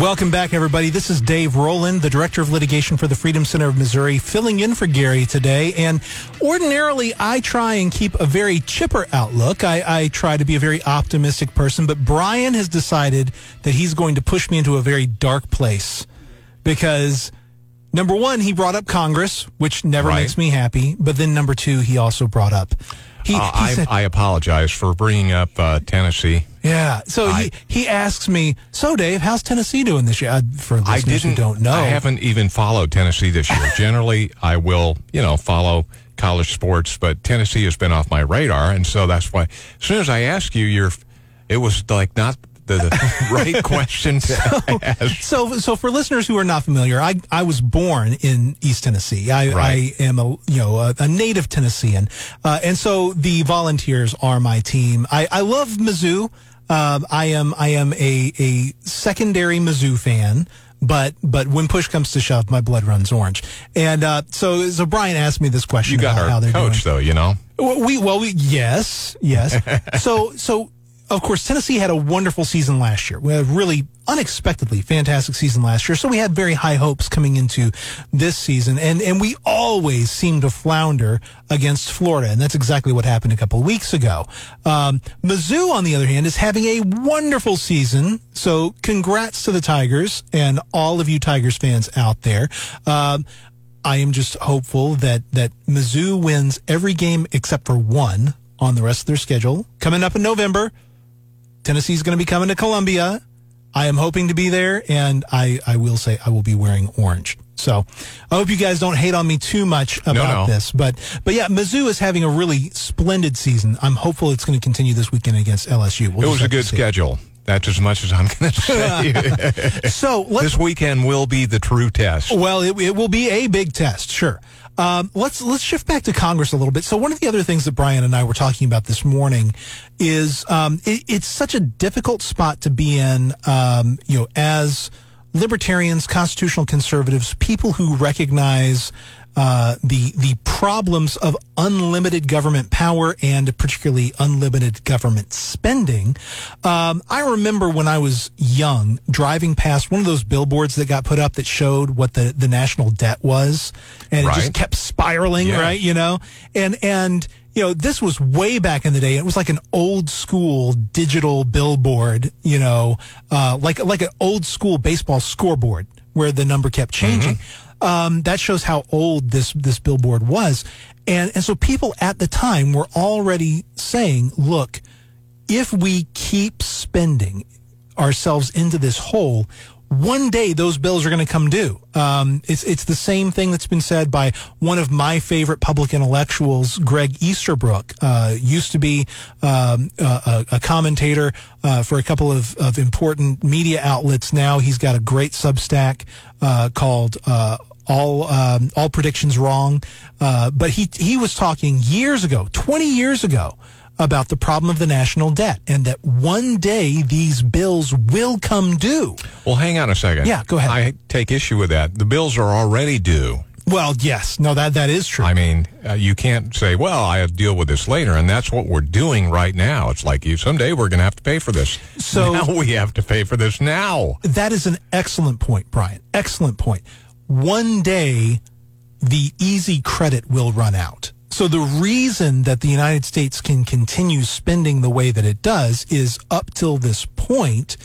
Welcome back, everybody. This is Dave Roland, the Director of Litigation for the Freedom Center of Missouri, filling in for Gary today. And ordinarily, I try and keep a very chipper outlook. I, I try to be a very optimistic person, but Brian has decided that he's going to push me into a very dark place because number one, he brought up Congress, which never Right. makes me happy. But then number two, he also brought up. He, Uh, he I, said, I apologize for bringing up uh, Tennessee. yeah. So he, I- he asks me, so Dave, how's Tennessee doing this year? Uh, For I listeners didn't. who don't know, I haven't even followed Tennessee this year. Generally, I will, you know, follow college sports, but Tennessee has been off my radar, and so that's why. As soon as I ask you, you're, it was like not the, right question to ask. So, so for listeners who are not familiar, I, I was born in East Tennessee. I, Right. I am a you know a, a native Tennessean, uh, and so the Volunteers are my team. I, I love Mizzou. Uh, I am I am a a secondary Mizzou fan. But but when push comes to shove, my blood runs orange. And uh, so so Brian asked me this question You got about how our they're doing. coach, though, you know. Well, we well we yes yes. so so of course Tennessee had a wonderful season last year. We had a really unexpectedly fantastic season last year. So we had very high hopes coming into this season, and and we always seem to flounder against Florida, and that's exactly what happened a couple weeks ago. Um, Mizzou, on the other hand, is having a wonderful season. So congrats to the Tigers and all of you Tigers fans out there. Um, I am just hopeful that that Mizzou wins every game except for one on the rest of their schedule. Coming up in November, Tennessee's going to be coming to Columbia. I am hoping to be there, and I, I will say I will be wearing orange. So I hope you guys don't hate on me too much about no. this. But but yeah, Mizzou is having a really splendid season. I'm hopeful it's going to continue this weekend against LSU. We'll It was a good schedule. That's as much as I'm going to say. So let's this weekend will be the true test. Well, it, it will be a big test, sure. Um, let's let's shift back to Congress a little bit. So one of the other things that Brian and I were talking about this morning is um, it, it's such a difficult spot to be in. Um, you know, as libertarians, constitutional conservatives, people who recognize uh, the the problems of unlimited government power and particularly unlimited government spending. Um, I remember when I was young driving past one of those billboards that got put up that showed what the, the national debt was, and it just kept spiraling, Yeah. right? You know, and and you know this was way back in the day. It was like an old school digital billboard, you know, uh, like like an old school baseball scoreboard where the number kept changing. Um, that shows how old this this billboard was, and and so people at the time were already saying, look, if we keep spending ourselves into this hole, one day those bills are going to come due. Um, it's it's the same thing that's been said by one of my favorite public intellectuals, Gregg Easterbrook. Uh, used to be um, a, a commentator uh, for a couple of, of important media outlets. Now he's got a great Substack uh, called. All um, all predictions wrong, uh, but he he was talking years ago, twenty years ago, about the problem of the national debt and that one day these bills will come due. Well, hang on a second. Yeah, go ahead. I take issue with that. The bills are already due. Well, yes, no, that that is true. I mean, uh, you can't say, "Well, I have to deal with this later," and that's what we're doing right now. It's like you someday we're going to have to pay for this. So- now we have to pay for this now. that is an excellent point, Brian. Excellent point. One day, the easy credit will run out. So the reason that the United States can continue spending the way that it does is up till this point,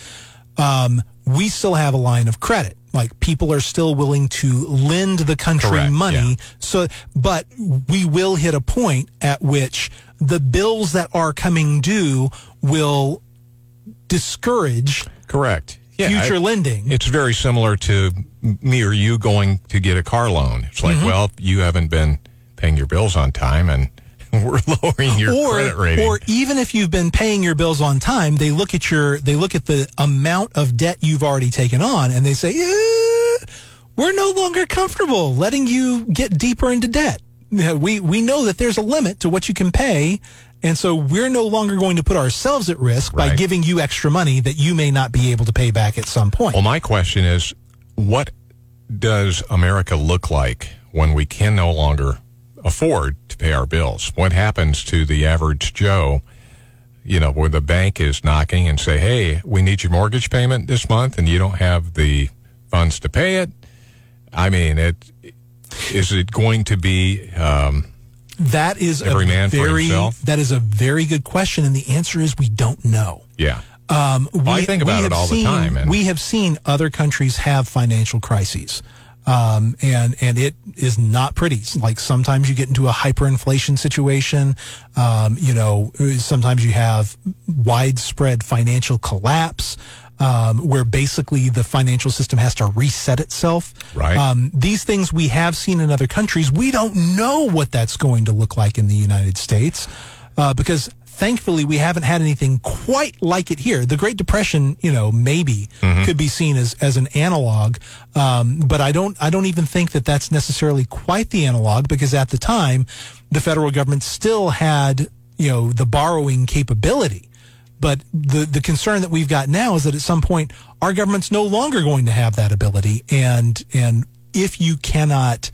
um, we still have a line of credit. Like people are still willing to lend the country Correct, money. yeah. So, but we will hit a point at which the bills that are coming due will discourage Correct. Yeah, future it- lending. It's very similar to me or you going to get a car loan. It's like, Mm-hmm. well, you haven't been paying your bills on time, and we're lowering your credit rating. or even if you've been paying your bills on time, they look at your they look at the amount of debt you've already taken on, and they say, eh, "We're no longer comfortable letting you get deeper into debt. We we know that there's a limit to what you can pay." And so we're no longer going to put ourselves at risk by giving you extra money that you may not be able to pay back at some point. Well, my question is, what does America look like when we can no longer afford to pay our bills? What happens to the average Joe you know, where the bank is knocking and say, "Hey, we need your mortgage payment this month, and you don't have the funds to pay it." I mean, it is it going to be? Um, that is every a man very himself? that is a very good question, and the answer is we don't know. yeah, Um, we, I think about it all the time, and- we have seen other countries have financial crises. Um, and, and it is not pretty. Like sometimes you get into a hyperinflation situation. Um, you know, sometimes you have widespread financial collapse, um, where basically the financial system has to reset itself. Right. Um, these things we have seen in other countries. We don't know what that's going to look like in the United States, uh, because thankfully we haven't had anything quite like it here. The Great Depression, you know, maybe could be seen as, as an analog. Um, but I don't, I don't even think that that's necessarily quite the analog because at the time the federal government still had, you know, the borrowing capability. But the, the concern that we've got now is that at some point our government's no longer going to have that ability. And, and if you cannot,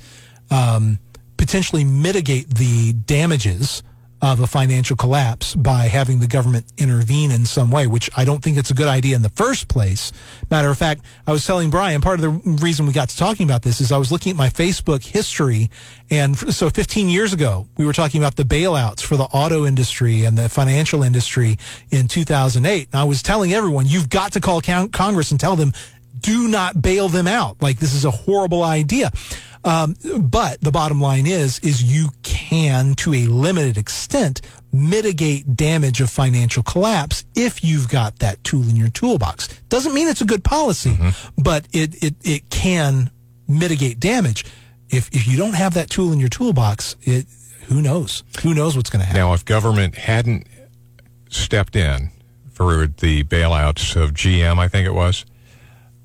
um, potentially mitigate the damages of a financial collapse by having the government intervene in some way, which I don't think it's a good idea in the first place. Matter of fact, I was telling Brian, part of the reason we got to talking about this is I was looking at my Facebook history. And so 15 years ago, we were talking about the bailouts for the auto industry and the financial industry in 2008. And I was telling everyone, you've got to call Congress and tell them, do not bail them out. Like this is a horrible idea. Um, but the bottom line is, is you can, to a limited extent, mitigate damage of financial collapse if you've got that tool in your toolbox. Doesn't mean it's a good policy, but it, it, it can mitigate damage. If, if you don't have that tool in your toolbox, it, who knows? Who knows what's going to happen? Now, if government hadn't stepped in for the bailouts of GM, I think it was,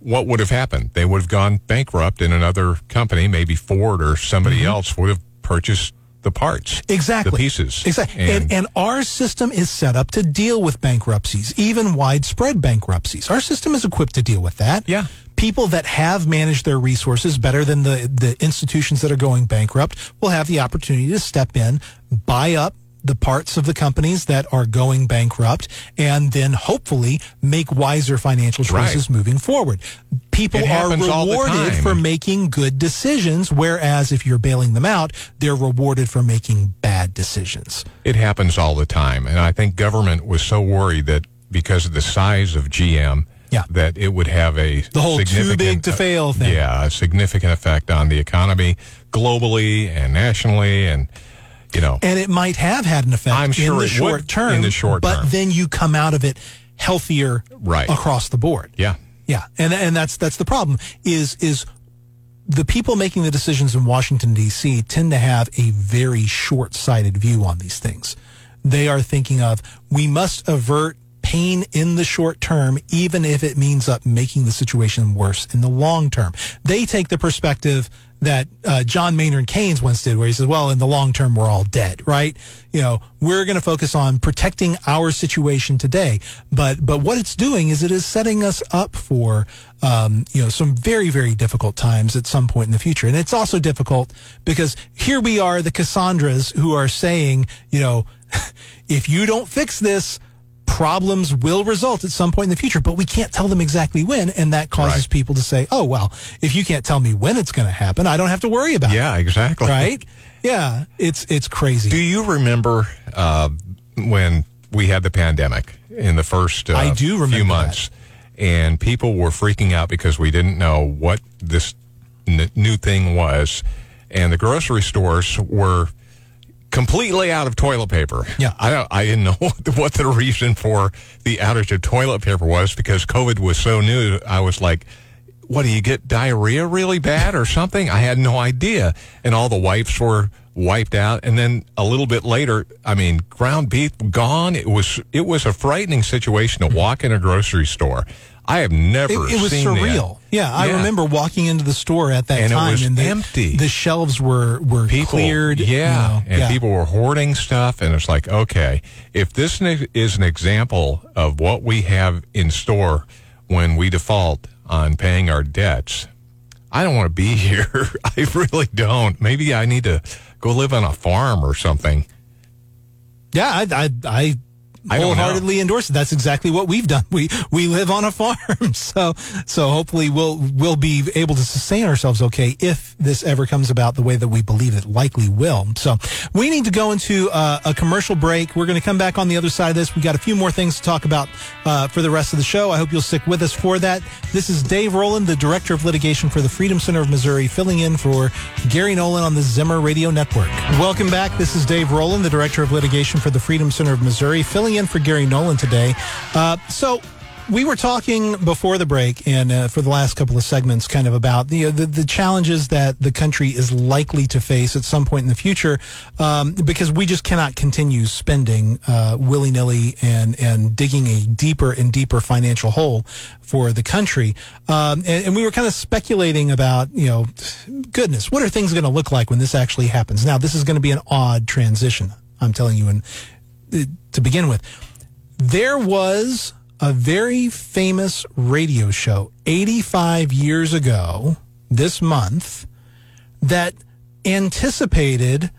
what would have happened? They would have gone bankrupt, and another company, maybe Ford or somebody mm-hmm. else, would have purchased the parts, Exactly. the pieces, Exactly. And, and our system is set up to deal with bankruptcies, even widespread bankruptcies. Our system is equipped to deal with that. Yeah. People that have managed their resources better than the, the institutions that are going bankrupt will have the opportunity to step in, buy up the parts of the companies that are going bankrupt, and then hopefully make wiser financial choices moving forward. People It are happens all the rewarded for making good decisions, whereas if you're bailing them out, they're rewarded for making bad decisions. It happens all the time. And I think government was so worried that because of the size of GM, Yeah. that it would have a The whole too big to uh, fail thing. Yeah, a significant effect on the economy globally and nationally, and you know, And it might have had an effect I'm in sure the it short would term. in the short but term. then you come out of it healthier Right. across the board. yeah, Yeah, and and that's that's the problem is is the people making the decisions in Washington D.C. tend to have a very short-sighted view on these things. They are thinking of we must avert pain in the short term, even if it means up making the situation worse in the long term. They take the perspective that uh, John Maynard Keynes once did, where he says, "Well, in the long term, we're all dead, right? You know, we're going to focus on protecting our situation today, but but what it's doing is it is setting us up for um, you know some very very difficult times at some point in the future, and it's also difficult because here we are, the Cassandras, who are saying, you know, if you don't fix this." Problems will result at some point in the future, but we can't tell them exactly when, and that causes Right. people to say, "Oh well, if you can't tell me when it's going to happen, I don't have to worry about it." yeah, exactly. right? Yeah, it's it's crazy. Do you remember uh, when we had the pandemic in the first uh, I do remember few months, and people were freaking out because we didn't know what this n- new thing was, and the grocery stores were completely out of toilet paper. Yeah. I don't, I didn't know what, what the reason for the outage of toilet paper was because COVID was so new. I was like, what do you get diarrhea really bad or something? I had no idea. And all the wipes were wiped out. And then a little bit later, I mean, ground beef gone. It was, it was a frightening situation to walk in a grocery store. I have never seen it, it was surreal. that. Yeah, I Yeah. remember walking into the store at that And it time, was and the, empty. The shelves were were people, cleared. you Yeah, know, and yeah. people were hoarding stuff, and it's like, okay, if this is an example of what we have in store when we default on paying our debts, I don't want to be here. I really don't. Maybe I need to go live on a farm or something. Yeah, I, I, I I don't know. Wholeheartedly endorse it. That's exactly what we've done. We we live on a farm, so so hopefully we'll we'll be able to sustain ourselves okay if this ever comes about the way that we believe it likely will. So we need to go into uh, a commercial break. We're going to come back on the other side of this. We've got a few more things to talk about uh, for the rest of the show. I hope you'll stick with us for that. This is Dave Roland, the director of litigation for the Freedom Center of Missouri, filling in for Gary Nolan on the Zimmer Radio Network. Welcome back. This is Dave Roland, the director of litigation for the Freedom Center of Missouri, filling in for Gary Nolan today. Uh, so we were talking before the break and uh, for the last couple of segments kind of about the, the, the challenges that the country is likely to face at some point in the future um, because we just cannot continue spending uh, willy-nilly and and digging a deeper and deeper financial hole for the country um, and, and we were kind of speculating about you know goodness what are things going to look like when this actually happens now this is going to be an odd transition i'm telling you and uh, to begin with there was a very famous radio show 85 years ago this month that anticipated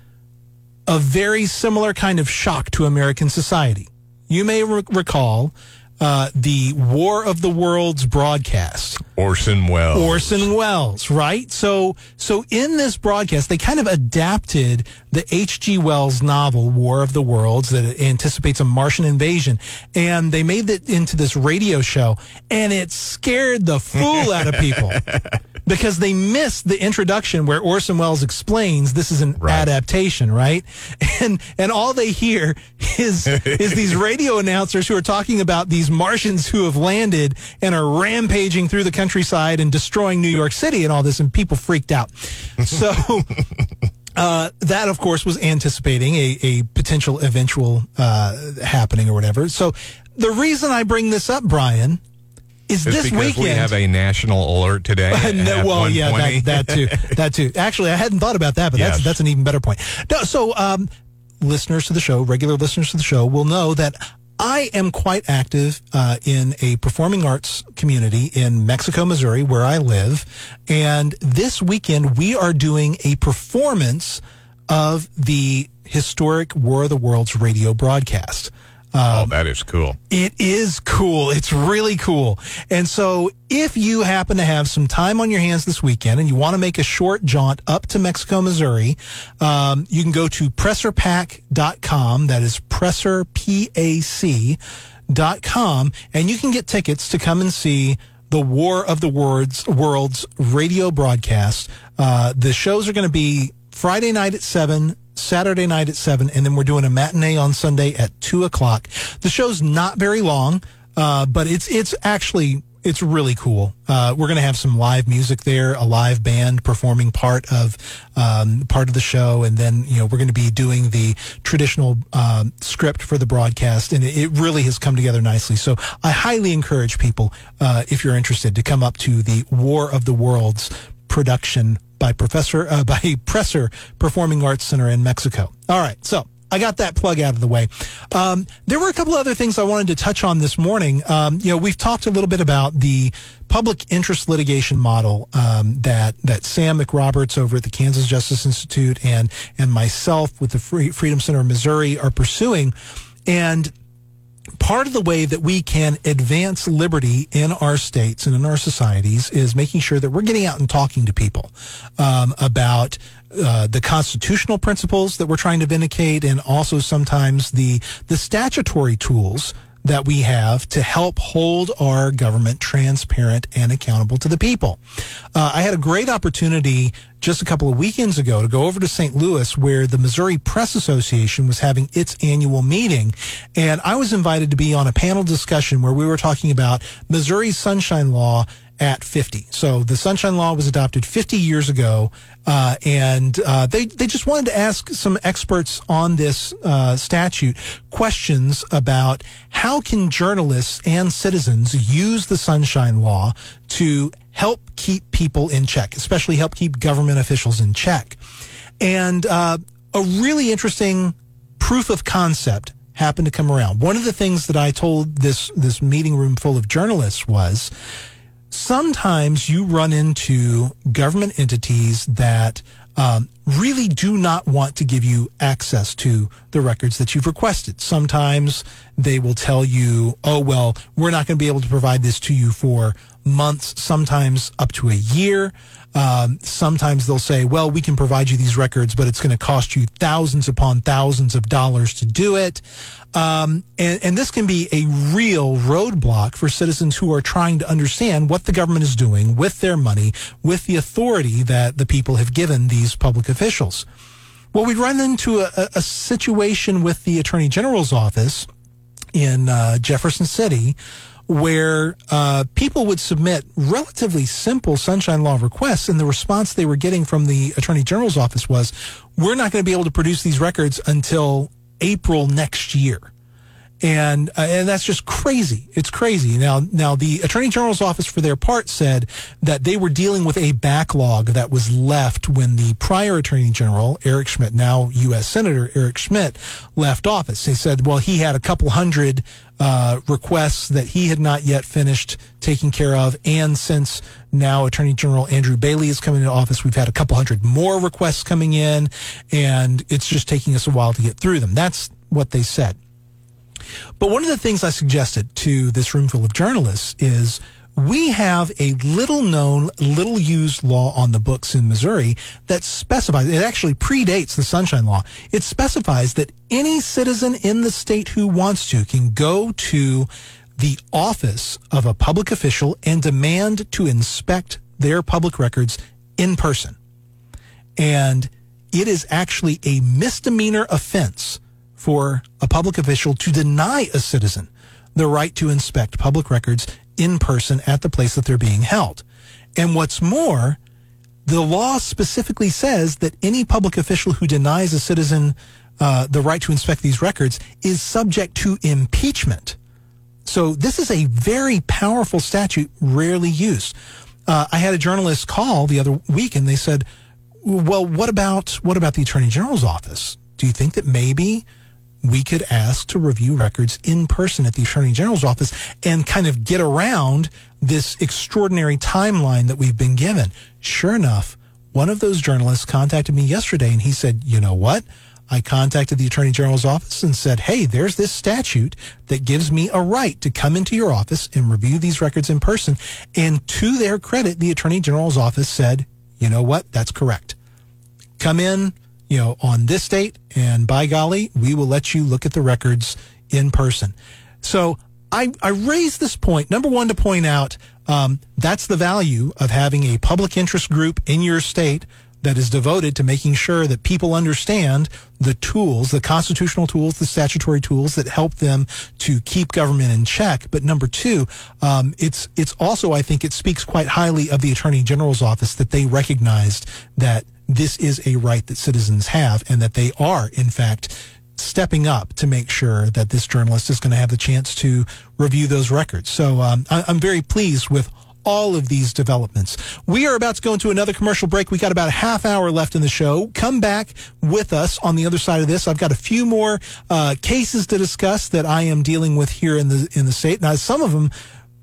a very similar kind of shock to American society. You may re- recall uh, the War of the Worlds broadcast. Orson Welles. Orson Welles, right? So, so in this broadcast, they kind of adapted the H.G. Wells novel War of the Worlds that anticipates a Martian invasion, and they made it into this radio show, and it scared the fool out of people. Because they missed the introduction where Orson Welles explains this is an Right. adaptation, right? And and all they hear is is these radio announcers who are talking about these Martians who have landed and are rampaging through the countryside and destroying New York City and all this, and people freaked out. So. Uh, that, of course, was anticipating a, a potential eventual uh, happening or whatever. So, the reason I bring this up, Brian, is It's this weekend. we have a national alert today. no, well, yeah, that, that too, that too. Actually, I hadn't thought about that, but that's that's an even better point. No, so um, listeners to the show, regular listeners to the show, will know that I am quite active uh, in a performing arts community in Mexico, Missouri, where I live, and this weekend we are doing a performance of the historic War of the Worlds radio broadcast. Oh, that is cool. It is cool. It's really cool. And so if you happen to have some time on your hands this weekend and you want to make a short jaunt up to Mexico, Missouri, um, you can go to presserpac.com. That is presser, P-A-C dot com. And you can get tickets to come and see the War of the Worlds, Worlds radio broadcast. Uh, the shows are going to be Friday night at 7, Saturday night at 7, and then we're doing a matinee on Sunday at 2 o'clock. The show's not very long, uh, but it's it's actually it's really cool. Uh, we're going to have some live music there, a live band performing part of um, part of the show, and then you know we're going to be doing the traditional um, script for the broadcast, and it, it really has come together nicely. So I highly encourage people, uh, if you're interested, to come up to the War of the Worlds production by Professor uh, by Presser Performing Arts Center in Mexico. All right, so I got that plug out of the way. Um, there were a couple other things I wanted to touch on this morning. Um, you know, we've talked a little bit about the public interest litigation model um, that that Sam MacRoberts over at the Kansas Justice Institute and and myself with the Free, Freedom Center of Missouri are pursuing, and part of the way that we can advance liberty in our states and in our societies is making sure that we're getting out and talking to people um, about uh, the constitutional principles that we're trying to vindicate, and also sometimes the the statutory tools that we have to help hold our government transparent and accountable to the people. Uh, I had a great opportunity just a couple of weekends ago to go over to St. Louis where the Missouri Press Association was having its annual meeting. And I was invited to be on a panel discussion where we were talking about Missouri's Sunshine Law at 50. So the Sunshine Law was adopted 50 years ago, uh, and uh, they they just wanted to ask some experts on this uh, statute questions about how can journalists and citizens use the Sunshine Law to help keep people in check, especially help keep government officials in check. And uh, a really interesting proof of concept happened to come around. One of the things that I told this this meeting room full of journalists was sometimes you run into government entities that um, really do not want to give you access to the records that you've requested. Sometimes they will tell you, oh, well, we're not going to be able to provide this to you for months, sometimes up to a year. Um, sometimes they'll say, well, we can provide you these records, but it's going to cost you thousands upon thousands of dollars to do it. Um, and, and this can be a real roadblock for citizens who are trying to understand what the government is doing with their money, with the authority that the people have given these public officials. Well, we run into a, a situation with the Attorney General's office in uh, Jefferson City where uh, people would submit relatively simple sunshine law requests, and the response they were getting from the attorney general's office was, "We're not going to be able to produce these records until April next year." And uh, and that's just crazy. It's crazy. Now now the attorney general's office for their part said that they were dealing with a backlog that was left when the prior attorney general Eric Schmitt, now U.S. Senator Eric Schmitt, left office. They said, well, he had a couple hundred uh, requests that he had not yet finished taking care of, and since now Attorney General Andrew Bailey is coming into office, we've had a couple hundred more requests coming in, and it's just taking us a while to get through them. That's what they said. But one of the things I suggested to this roomful of journalists is we have a little known, little used law on the books in Missouri that specifies, it actually predates the Sunshine Law. It specifies that any citizen in the state who wants to can go to the office of a public official and demand to inspect their public records in person. And it is actually a misdemeanor offense for a public official to deny a citizen the right to inspect public records in person at the place that they're being held. And what's more, the law specifically says that any public official who denies a citizen uh, the right to inspect these records is subject to impeachment. So this is a very powerful statute, rarely used. Uh, I had a journalist call the other week, and they said, "Well, what about what about the attorney general's office? Do you think that maybe we could ask to review records in person at the Attorney General's office and kind of get around this extraordinary timeline that we've been given. Sure enough, one of those journalists contacted me yesterday and he said, you know what? I contacted the Attorney General's office and said, hey, there's this statute that gives me a right to come into your office and review these records in person. And to their credit, the Attorney General's office said, you know what? That's correct. Come in, you know, on this date, and by golly, we will let you look at the records in person. So I, I raise this point, number one, to point out um, that's the value of having a public interest group in your state that is devoted to making sure that people understand the tools, the constitutional tools, the statutory tools that help them to keep government in check. But number two, um, it's it's also I think it speaks quite highly of the Attorney General's office that they recognized that this is a right that citizens have and that they are, in fact, stepping up to make sure that this journalist is going to have the chance to review those records. So um, I, I'm very pleased with all of these developments. We are about to go into another commercial break. We got about a half hour left in the show. Come back with us on the other side of this. I've got a few more uh, cases to discuss that I am dealing with here in the in the state. Now, some of them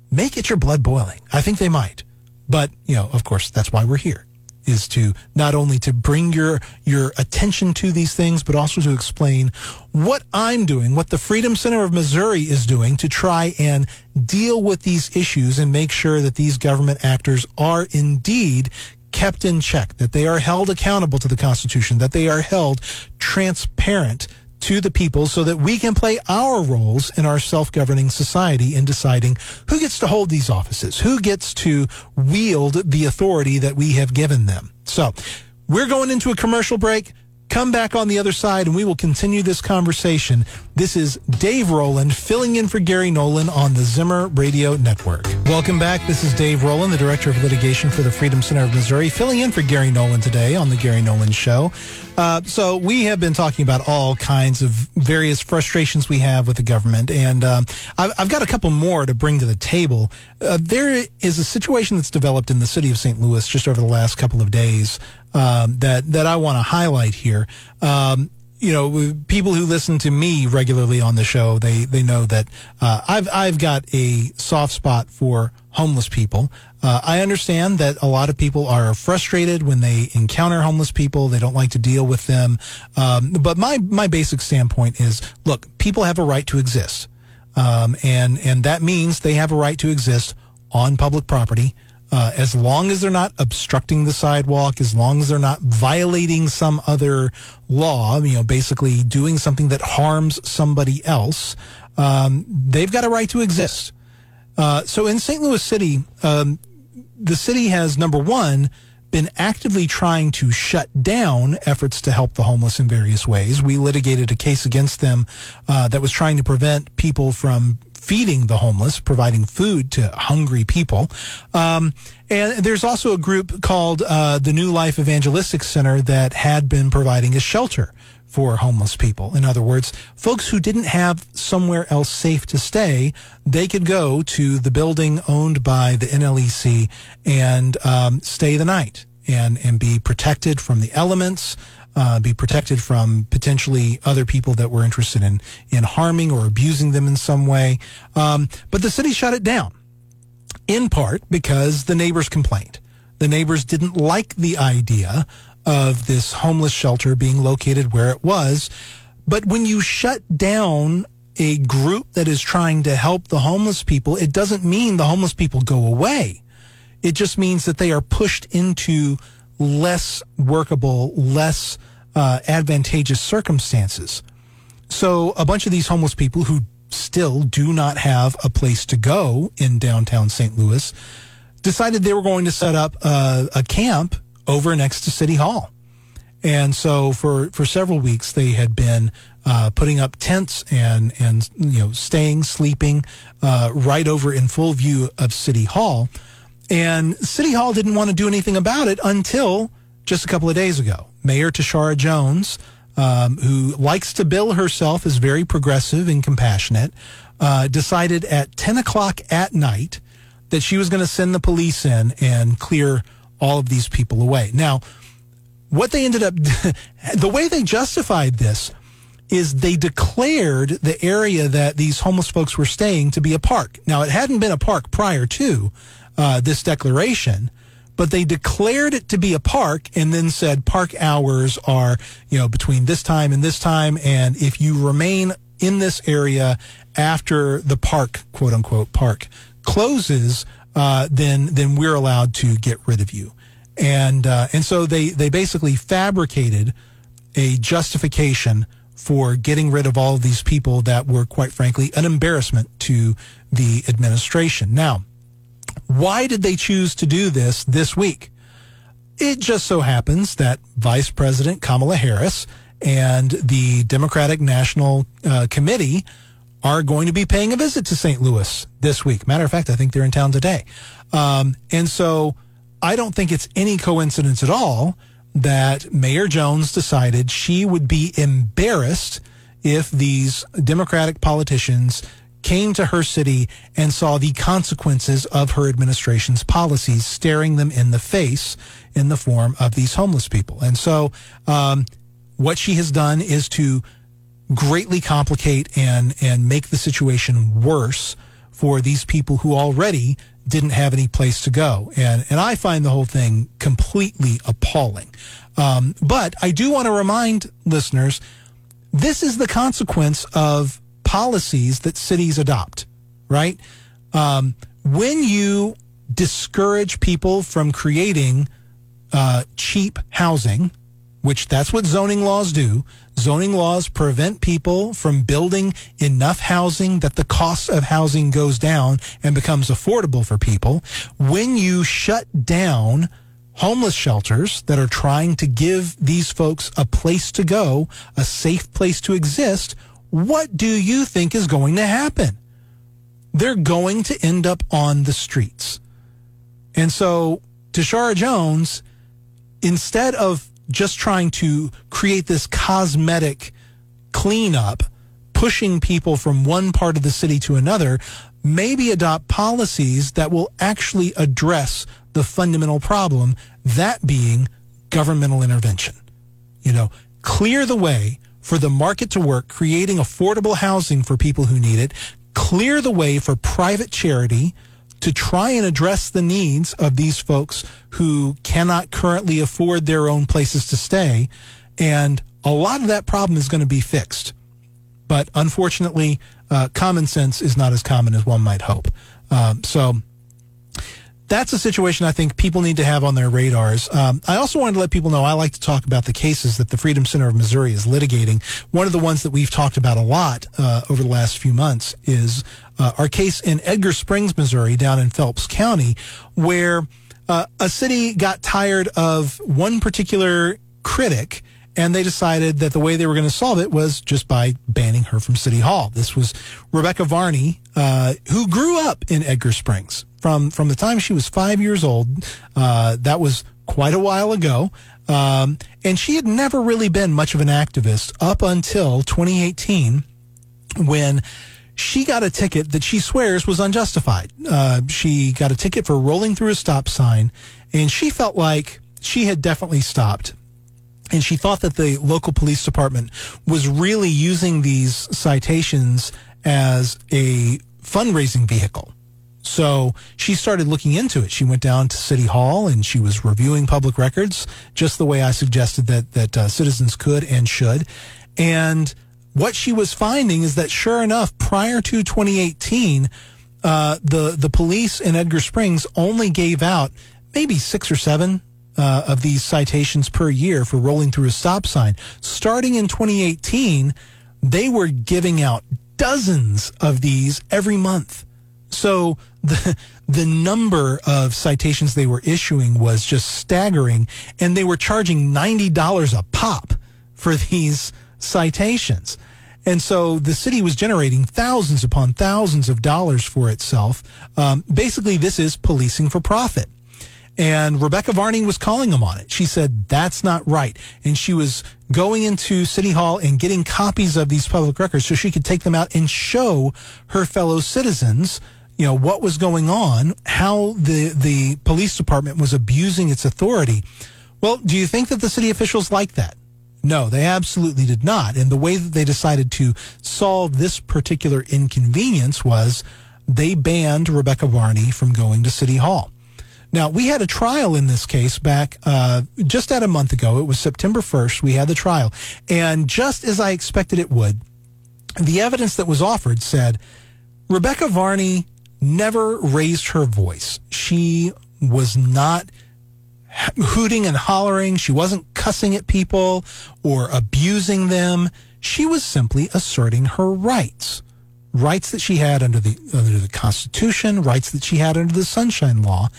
may get your blood boiling. I think they might, but you know, of course, that's why we're here is to not only to bring your your attention to these things, but also to explain what I'm doing, what the Freedom Center of Missouri is doing to try and deal with these issues and make sure that these government actors are indeed kept in check, that they are held accountable to the Constitution, that they are held transparent to the people so that we can play our roles in our self-governing society in deciding who gets to hold these offices, who gets to wield the authority that we have given them. So we're going into a commercial break. Come back on the other side and we will continue this conversation. This is Dave Roland filling in for Gary Nolan on the Zimmer Radio Network. Welcome back. This is Dave Roland, the Director of Litigation for the Freedom Center of Missouri, filling in for Gary Nolan today on the Gary Nolan Show. Uh, so we have been talking about all kinds of various frustrations we have with the government, and um, I've, I've, got a couple more to bring to the table. Uh, there is a situation that's developed in the city of St. Louis just over the last couple of days um, that that I want to highlight here. Um, you know, people who listen to me regularly on the show, they they know that uh, I've I've got a soft spot for homeless people. Uh, I understand that a lot of people are frustrated when they encounter homeless people. They don't like to deal with them. Um, but my my basic standpoint is, look, people have a right to exist, um, and and that means they have a right to exist on public property uh, as long as they're not obstructing the sidewalk, as long as they're not violating some other law, you know, basically doing something that harms somebody else, um, they've got a right to exist. Uh, so in St. Louis City, um, the city has number one been actively trying to shut down efforts to help the homeless in various ways. We litigated a case against them uh, that was trying to prevent people from feeding the homeless, providing food to hungry people. Um, and there's also a group called uh, the New Life Evangelistic Center that had been providing a shelter for homeless people. In other words, folks who didn't have somewhere else safe to stay, they could go to the building owned by the NLEC and um, stay the night and, and be protected from the elements, uh, be protected from potentially other people that were interested in in harming or abusing them in some way. Um, but the city shut it down, in part because the neighbors complained. The neighbors didn't like the idea of this homeless shelter being located where it was. But when you shut down a group that is trying to help the homeless people, it doesn't mean the homeless people go away. It just means that they are pushed into less workable, less uh, advantageous circumstances. So a bunch of these homeless people who still do not have a place to go in downtown St. Louis decided they were going to set up a, a camp over next to City Hall. And so for, for several weeks, they had been uh, putting up tents and, and, you know, staying, sleeping uh, right over in full view of City Hall. And City Hall didn't want to do anything about it until just a couple of days ago. Mayor Tishaura Jones, um, who likes to bill herself as very progressive and compassionate, uh, decided at 10 o'clock at night that she was going to send the police in and clear all of these people away. Now, what they ended up, the way they justified this is they declared the area that these homeless folks were staying to be a park. Now, it hadn't been a park prior to uh, this declaration, but they declared it to be a park and then said park hours are, you know, between this time and this time. And if you remain in this area after the park, quote unquote, park closes, uh, then, then we're allowed to get rid of you. And, uh, and so they, they basically fabricated a justification for getting rid of all of these people that were, quite frankly, an embarrassment to the administration. Now, why did they choose to do this this week? It just so happens that Vice President Kamala Harris and the Democratic National uh, Committee are going to be paying a visit to St. Louis this week. Matter of fact, I think they're in town today. Um, and so I don't think it's any coincidence at all that Mayor Jones decided she would be embarrassed if these Democratic politicians came to her city and saw the consequences of her administration's policies staring them in the face in the form of these homeless people. And so, um, what she has done is to greatly complicate and and make the situation worse for these people who already didn't have any place to go. And and I find the whole thing completely appalling. Um, but I do want to remind listeners, this is the consequence of policies that cities adopt, right? Um, when you discourage people from creating uh, cheap housing, which that's what zoning laws do. Zoning laws prevent people from building enough housing that the cost of housing goes down and becomes affordable for people. When you shut down homeless shelters that are trying to give these folks a place to go, a safe place to exist, what do you think is going to happen? They're going to end up on the streets. And so Tishaura Jones, instead of just trying to create this cosmetic cleanup, pushing people from one part of the city to another, maybe adopt policies that will actually address the fundamental problem, that being governmental intervention. You know, clear the way for the market to work, creating affordable housing for people who need it, clear the way for private charity to try and address the needs of these folks who cannot currently afford their own places to stay. And a lot of that problem is going to be fixed. But unfortunately, uh, common sense is not as common as one might hope. Um, so that's a situation I think people need to have on their radars. Um, I also wanted to let people know I like to talk about the cases that the Freedom Center of Missouri is litigating. One of the ones that we've talked about a lot uh, over the last few months is uh, our case in Edgar Springs, Missouri, down in Phelps County, where uh, a city got tired of one particular critic and they decided that the way they were going to solve it was just by banning her from City Hall. This was Rebecca Varney, uh, who grew up in Edgar Springs from from the time she was five years old. Uh, that was quite a while ago, um, and she had never really been much of an activist up until 2018, when she got a ticket that she swears was unjustified. Uh, she got a ticket for rolling through a stop sign, and she felt like she had definitely stopped and she thought that the local police department was really using these citations as a fundraising vehicle. So she started looking into it. She went down to City Hall and she was reviewing public records, just the way I suggested that that uh, citizens could and should. And what she was finding is that, sure enough, prior to 2018, uh, the the police in Edgar Springs only gave out maybe six or seven uh, of these citations per year for rolling through a stop sign. Starting in 2018, they were giving out dozens of these every month. So the the number of citations they were issuing was just staggering, and they were charging ninety dollars a pop for these citations. And so the city was generating thousands upon thousands of dollars for itself. Um, basically, this is policing for profit. And Rebecca Varney was calling them on it. She said, that's not right. And she was going into City Hall and getting copies of these public records so she could take them out and show her fellow citizens, you know, what was going on, how the, the police department was abusing its authority. Well, do you think that the city officials like that? No, they absolutely did not. And the way that they decided to solve this particular inconvenience was they banned Rebecca Varney from going to City Hall. Now, we had a trial in this case back uh, just at a month ago. It was September 1st. We had the trial. And just as I expected it would, the evidence that was offered said Rebecca Varney never raised her voice. She was not hooting and hollering. She wasn't cussing at people or abusing them. She was simply asserting her rights. Rights that she had under the under the Constitution, rights that she had under the Sunshine Law.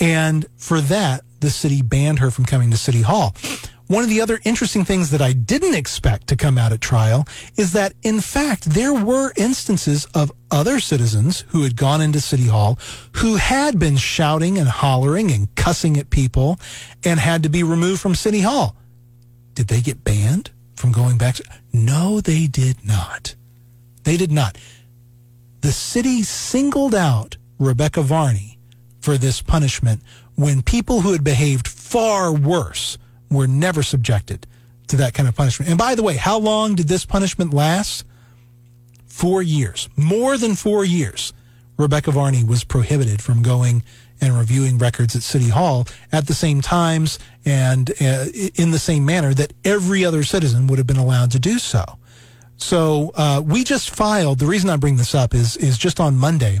And for that, the city banned her from coming to City Hall. One of the other interesting things that I didn't expect to come out at trial is that, in fact, there were instances of other citizens who had gone into City Hall who had been shouting and hollering and cussing at people and had to be removed from City Hall. Did they get banned from going back? No, they did not. They did not. The city singled out Rebecca Varney for this punishment when people who had behaved far worse were never subjected to that kind of punishment. And by the way, how long did this punishment last? Four years, more than four years. Rebecca Varney was prohibited from going and reviewing records at City Hall at the same times and uh, in the same manner that every other citizen would have been allowed to do so. So uh, we just filed. The reason I bring this up is is just on Monday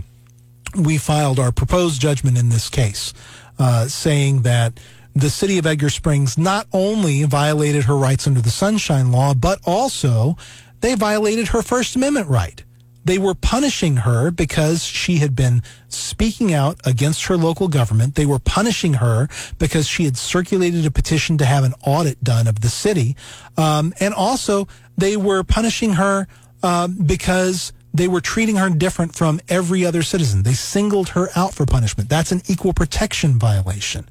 we filed our proposed judgment in this case, uh, saying that the city of Edgar Springs not only violated her rights under the Sunshine Law, but also they violated her First Amendment right. They were punishing her because she had been speaking out against her local government. They were punishing her because she had circulated a petition to have an audit done of the city. Um, and also, they were punishing her uh, because they were treating her different from every other citizen. They singled her out for punishment. That's an equal protection violation.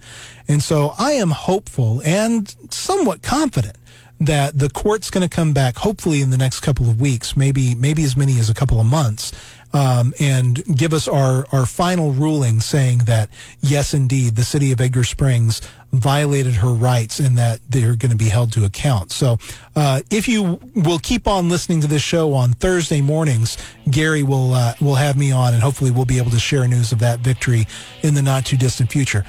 And so I am hopeful and somewhat confident that the court's going to come back hopefully in the next couple of weeks, maybe maybe as many as a couple of months, um, and give us our, our final ruling saying that, yes, indeed, the city of Edgar Springs violated her rights and that they're going to be held to account. So uh, if you will keep on listening to this show on Thursday mornings, Gary will, uh, will have me on and hopefully we'll be able to share news of that victory in the not too distant future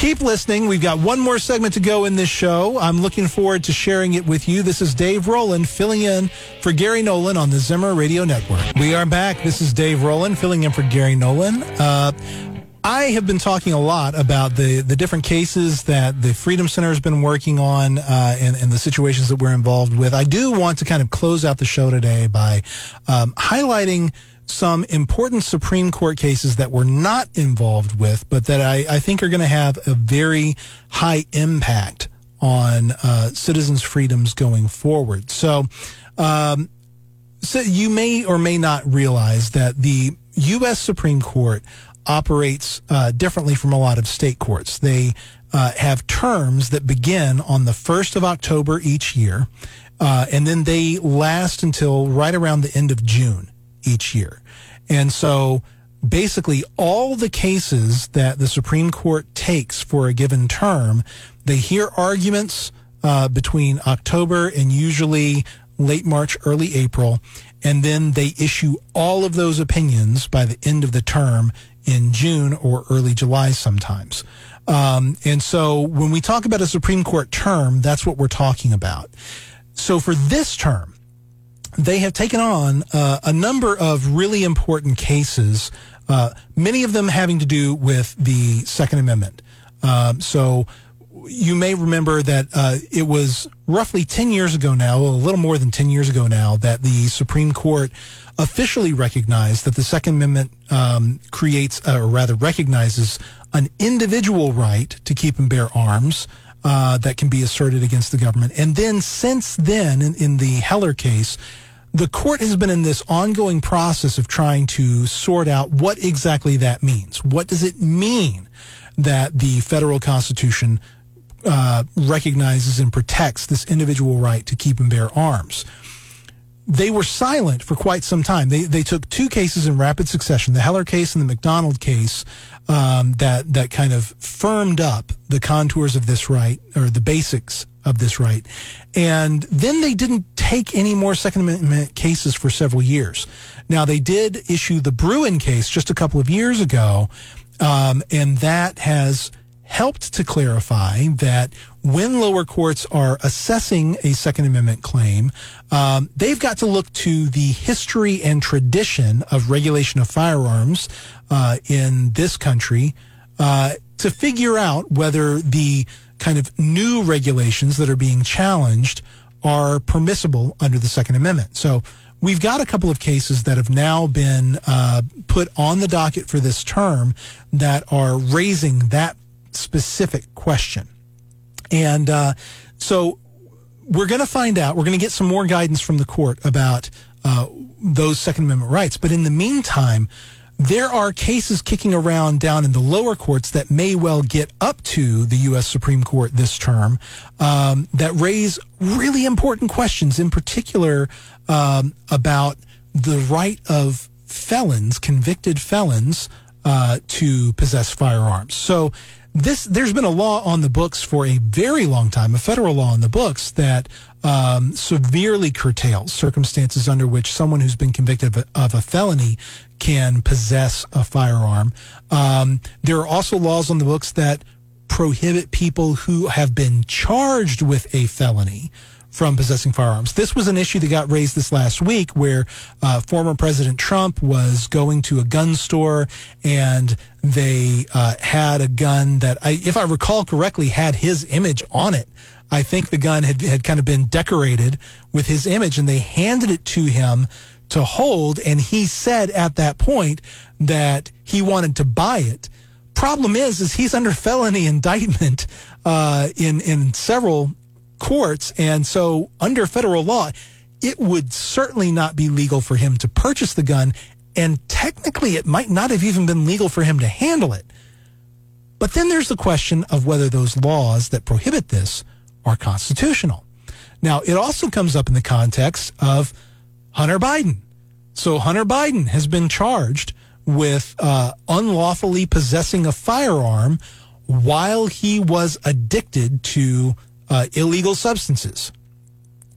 keep listening. We've got one more segment to go in this show. I'm looking forward to sharing it with you. This is Dave Roland filling in for Gary Nolan on the Zimmer Radio Network. We are back. This is Dave Roland filling in for Gary Nolan. Uh, I have been talking a lot about the, the different cases that the Freedom Center has been working on uh, and, and the situations that we're involved with. I do want to kind of close out the show today by um, highlighting some important Supreme Court cases that we're not involved with, but that I, I think are going to have a very high impact on uh, citizens' freedoms going forward. So, um, so you may or may not realize that the U.S. Supreme Court operates uh, differently from a lot of state courts. They uh, have terms that begin on the 1st of October each year, uh, and then they last until right around the end of June each year. And so basically all the cases that the Supreme Court takes for a given term, they hear arguments uh, between October and usually late March, early April, and then they issue all of those opinions by the end of the term in June or early July sometimes. Um, and so when we talk about a Supreme Court term, that's what we're talking about. So for this term, they have taken on uh, a number of really important cases, uh, many of them having to do with the Second Amendment. Um, so you may remember that uh, it was roughly 10 years ago now, a little more than 10 years ago now, that the Supreme Court officially recognized that the Second Amendment um, creates, or rather recognizes, an individual right to keep and bear arms. Uh, that can be asserted against the government. And then since then, in, in the Heller case, the court has been in this ongoing process of trying to sort out what exactly that means. What does it mean that the federal constitution uh, recognizes and protects this individual right to keep and bear arms? They were silent for quite some time. They they took two cases in rapid succession: the Heller case and the McDonald case, um, that that kind of firmed up the contours of this right or the basics of this right. And then they didn't take any more Second Amendment cases for several years. Now they did issue the Bruen case just a couple of years ago, um, and that has helped to clarify that when lower courts are assessing a Second Amendment claim, um, they've got to look to the history and tradition of regulation of firearms uh, in this country uh, to figure out whether the kind of new regulations that are being challenged are permissible under the Second Amendment. So we've got a couple of cases that have now been uh, put on the docket for this term that are raising that specific question. And uh, so we're going to find out, we're going to get some more guidance from the court about uh, those Second Amendment rights. But in the meantime, there are cases kicking around down in the lower courts that may well get up to the U.S. Supreme Court this term um, that raise really important questions, in particular um, about the right of felons, convicted felons, uh, to possess firearms. So this there's been a law on the books for a very long time, a federal law on the books that um, severely curtails circumstances under which someone who's been convicted of a, of a felony can possess a firearm. Um, there are also laws on the books that prohibit people who have been charged with a felony from possessing firearms. This was an issue that got raised this last week where uh, former President Trump was going to a gun store and they uh, had a gun that, I, if I recall correctly, had his image on it. I think the gun had, had kind of been decorated with his image and they handed it to him to hold. And he said at that point that he wanted to buy it. Problem is, is he's under felony indictment uh, in in several courts. And so under federal law, it would certainly not be legal for him to purchase the gun. And technically, it might not have even been legal for him to handle it. But then there's the question of whether those laws that prohibit this are constitutional. Now, it also comes up in the context of Hunter Biden. So Hunter Biden has been charged with uh, unlawfully possessing a firearm while he was addicted to uh, illegal substances.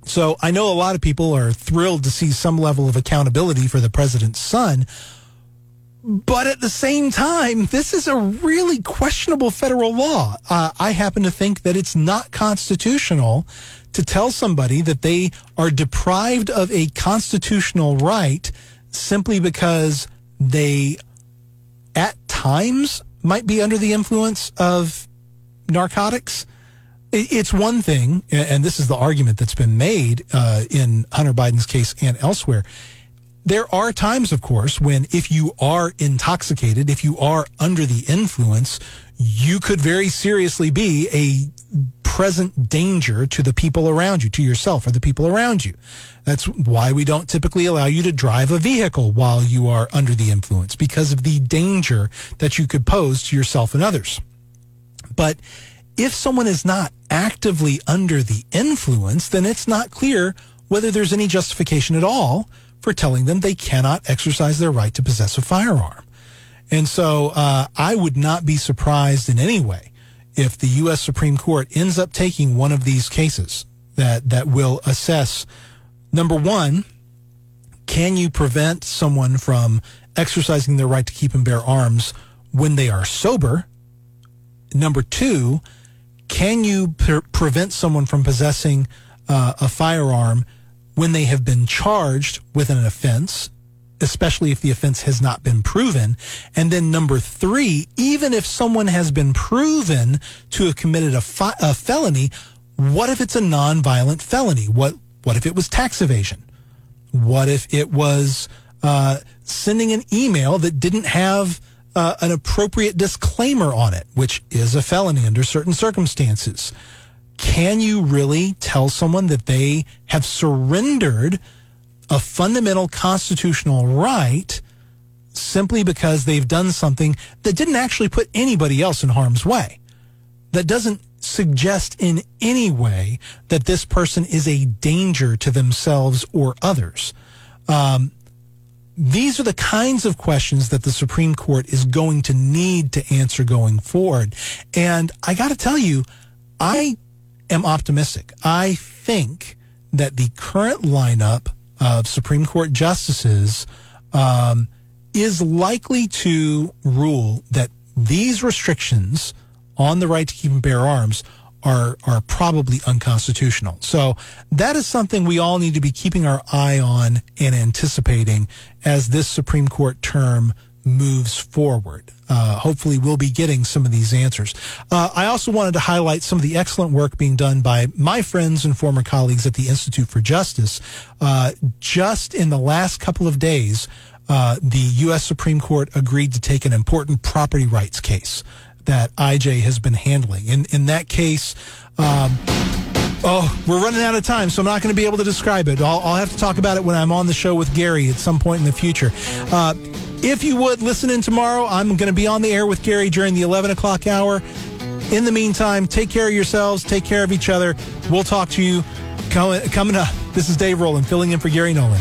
So I know a lot of people are thrilled to see some level of accountability for the president's son. But at the same time, this is a really questionable federal law. Uh, I happen to think that it's not constitutional to tell somebody that they are deprived of a constitutional right simply because they at times might be under the influence of narcotics. It's one thing, and this is the argument that's been made uh, in Hunter Biden's case and elsewhere. There are times, of course, when if you are intoxicated, if you are under the influence, you could very seriously be a present danger to the people around you, to yourself or the people around you. That's why we don't typically allow you to drive a vehicle while you are under the influence because of the danger that you could pose to yourself and others. But if someone is not actively under the influence, then it's not clear whether there's any justification at all for telling them they cannot exercise their right to possess a firearm. And so uh, I would not be surprised in any way if the U.S. Supreme Court ends up taking one of these cases that, that will assess number one, can you prevent someone from exercising their right to keep and bear arms when they are sober? Number two, can you pre- prevent someone from possessing uh, a firearm when they have been charged with an offense, especially if the offense has not been proven? And then number three, even if someone has been proven to have committed a, fi- a felony, what if it's a nonviolent felony? What what if it was tax evasion? What if it was uh, sending an email that didn't have uh, an appropriate disclaimer on it, which is a felony under certain circumstances? Can you really tell someone that they have surrendered a fundamental constitutional right simply because they've done something that didn't actually put anybody else in harm's way? That doesn't suggest in any way that this person is a danger to themselves or others. Um, these are the kinds of questions that the Supreme Court is going to need to answer going forward. And I got to tell you, I am optimistic. I think that the current lineup of Supreme Court justices um, is likely to rule that these restrictions on the right to keep and bear arms are are probably unconstitutional. So that is something we all need to be keeping our eye on and anticipating as this Supreme Court term moves forward. Uh, hopefully, we'll be getting some of these answers. Uh, I also wanted to highlight some of the excellent work being done by my friends and former colleagues at the Institute for Justice. Uh, just in the last couple of days, uh, the U.S. Supreme Court agreed to take an important property rights case that IJ has been handling. In in that case, um, oh, we're running out of time, so I'm not going to be able to describe it. I'll, I'll, have to talk about it when I'm on the show with Gary at some point in the future. Uh, if you would listen in tomorrow, I'm going to be on the air with Gary during the 11 o'clock hour. In the meantime, take care of yourselves, take care of each other. We'll talk to you coming up. This is Dave Roland filling in for Gary Nolan.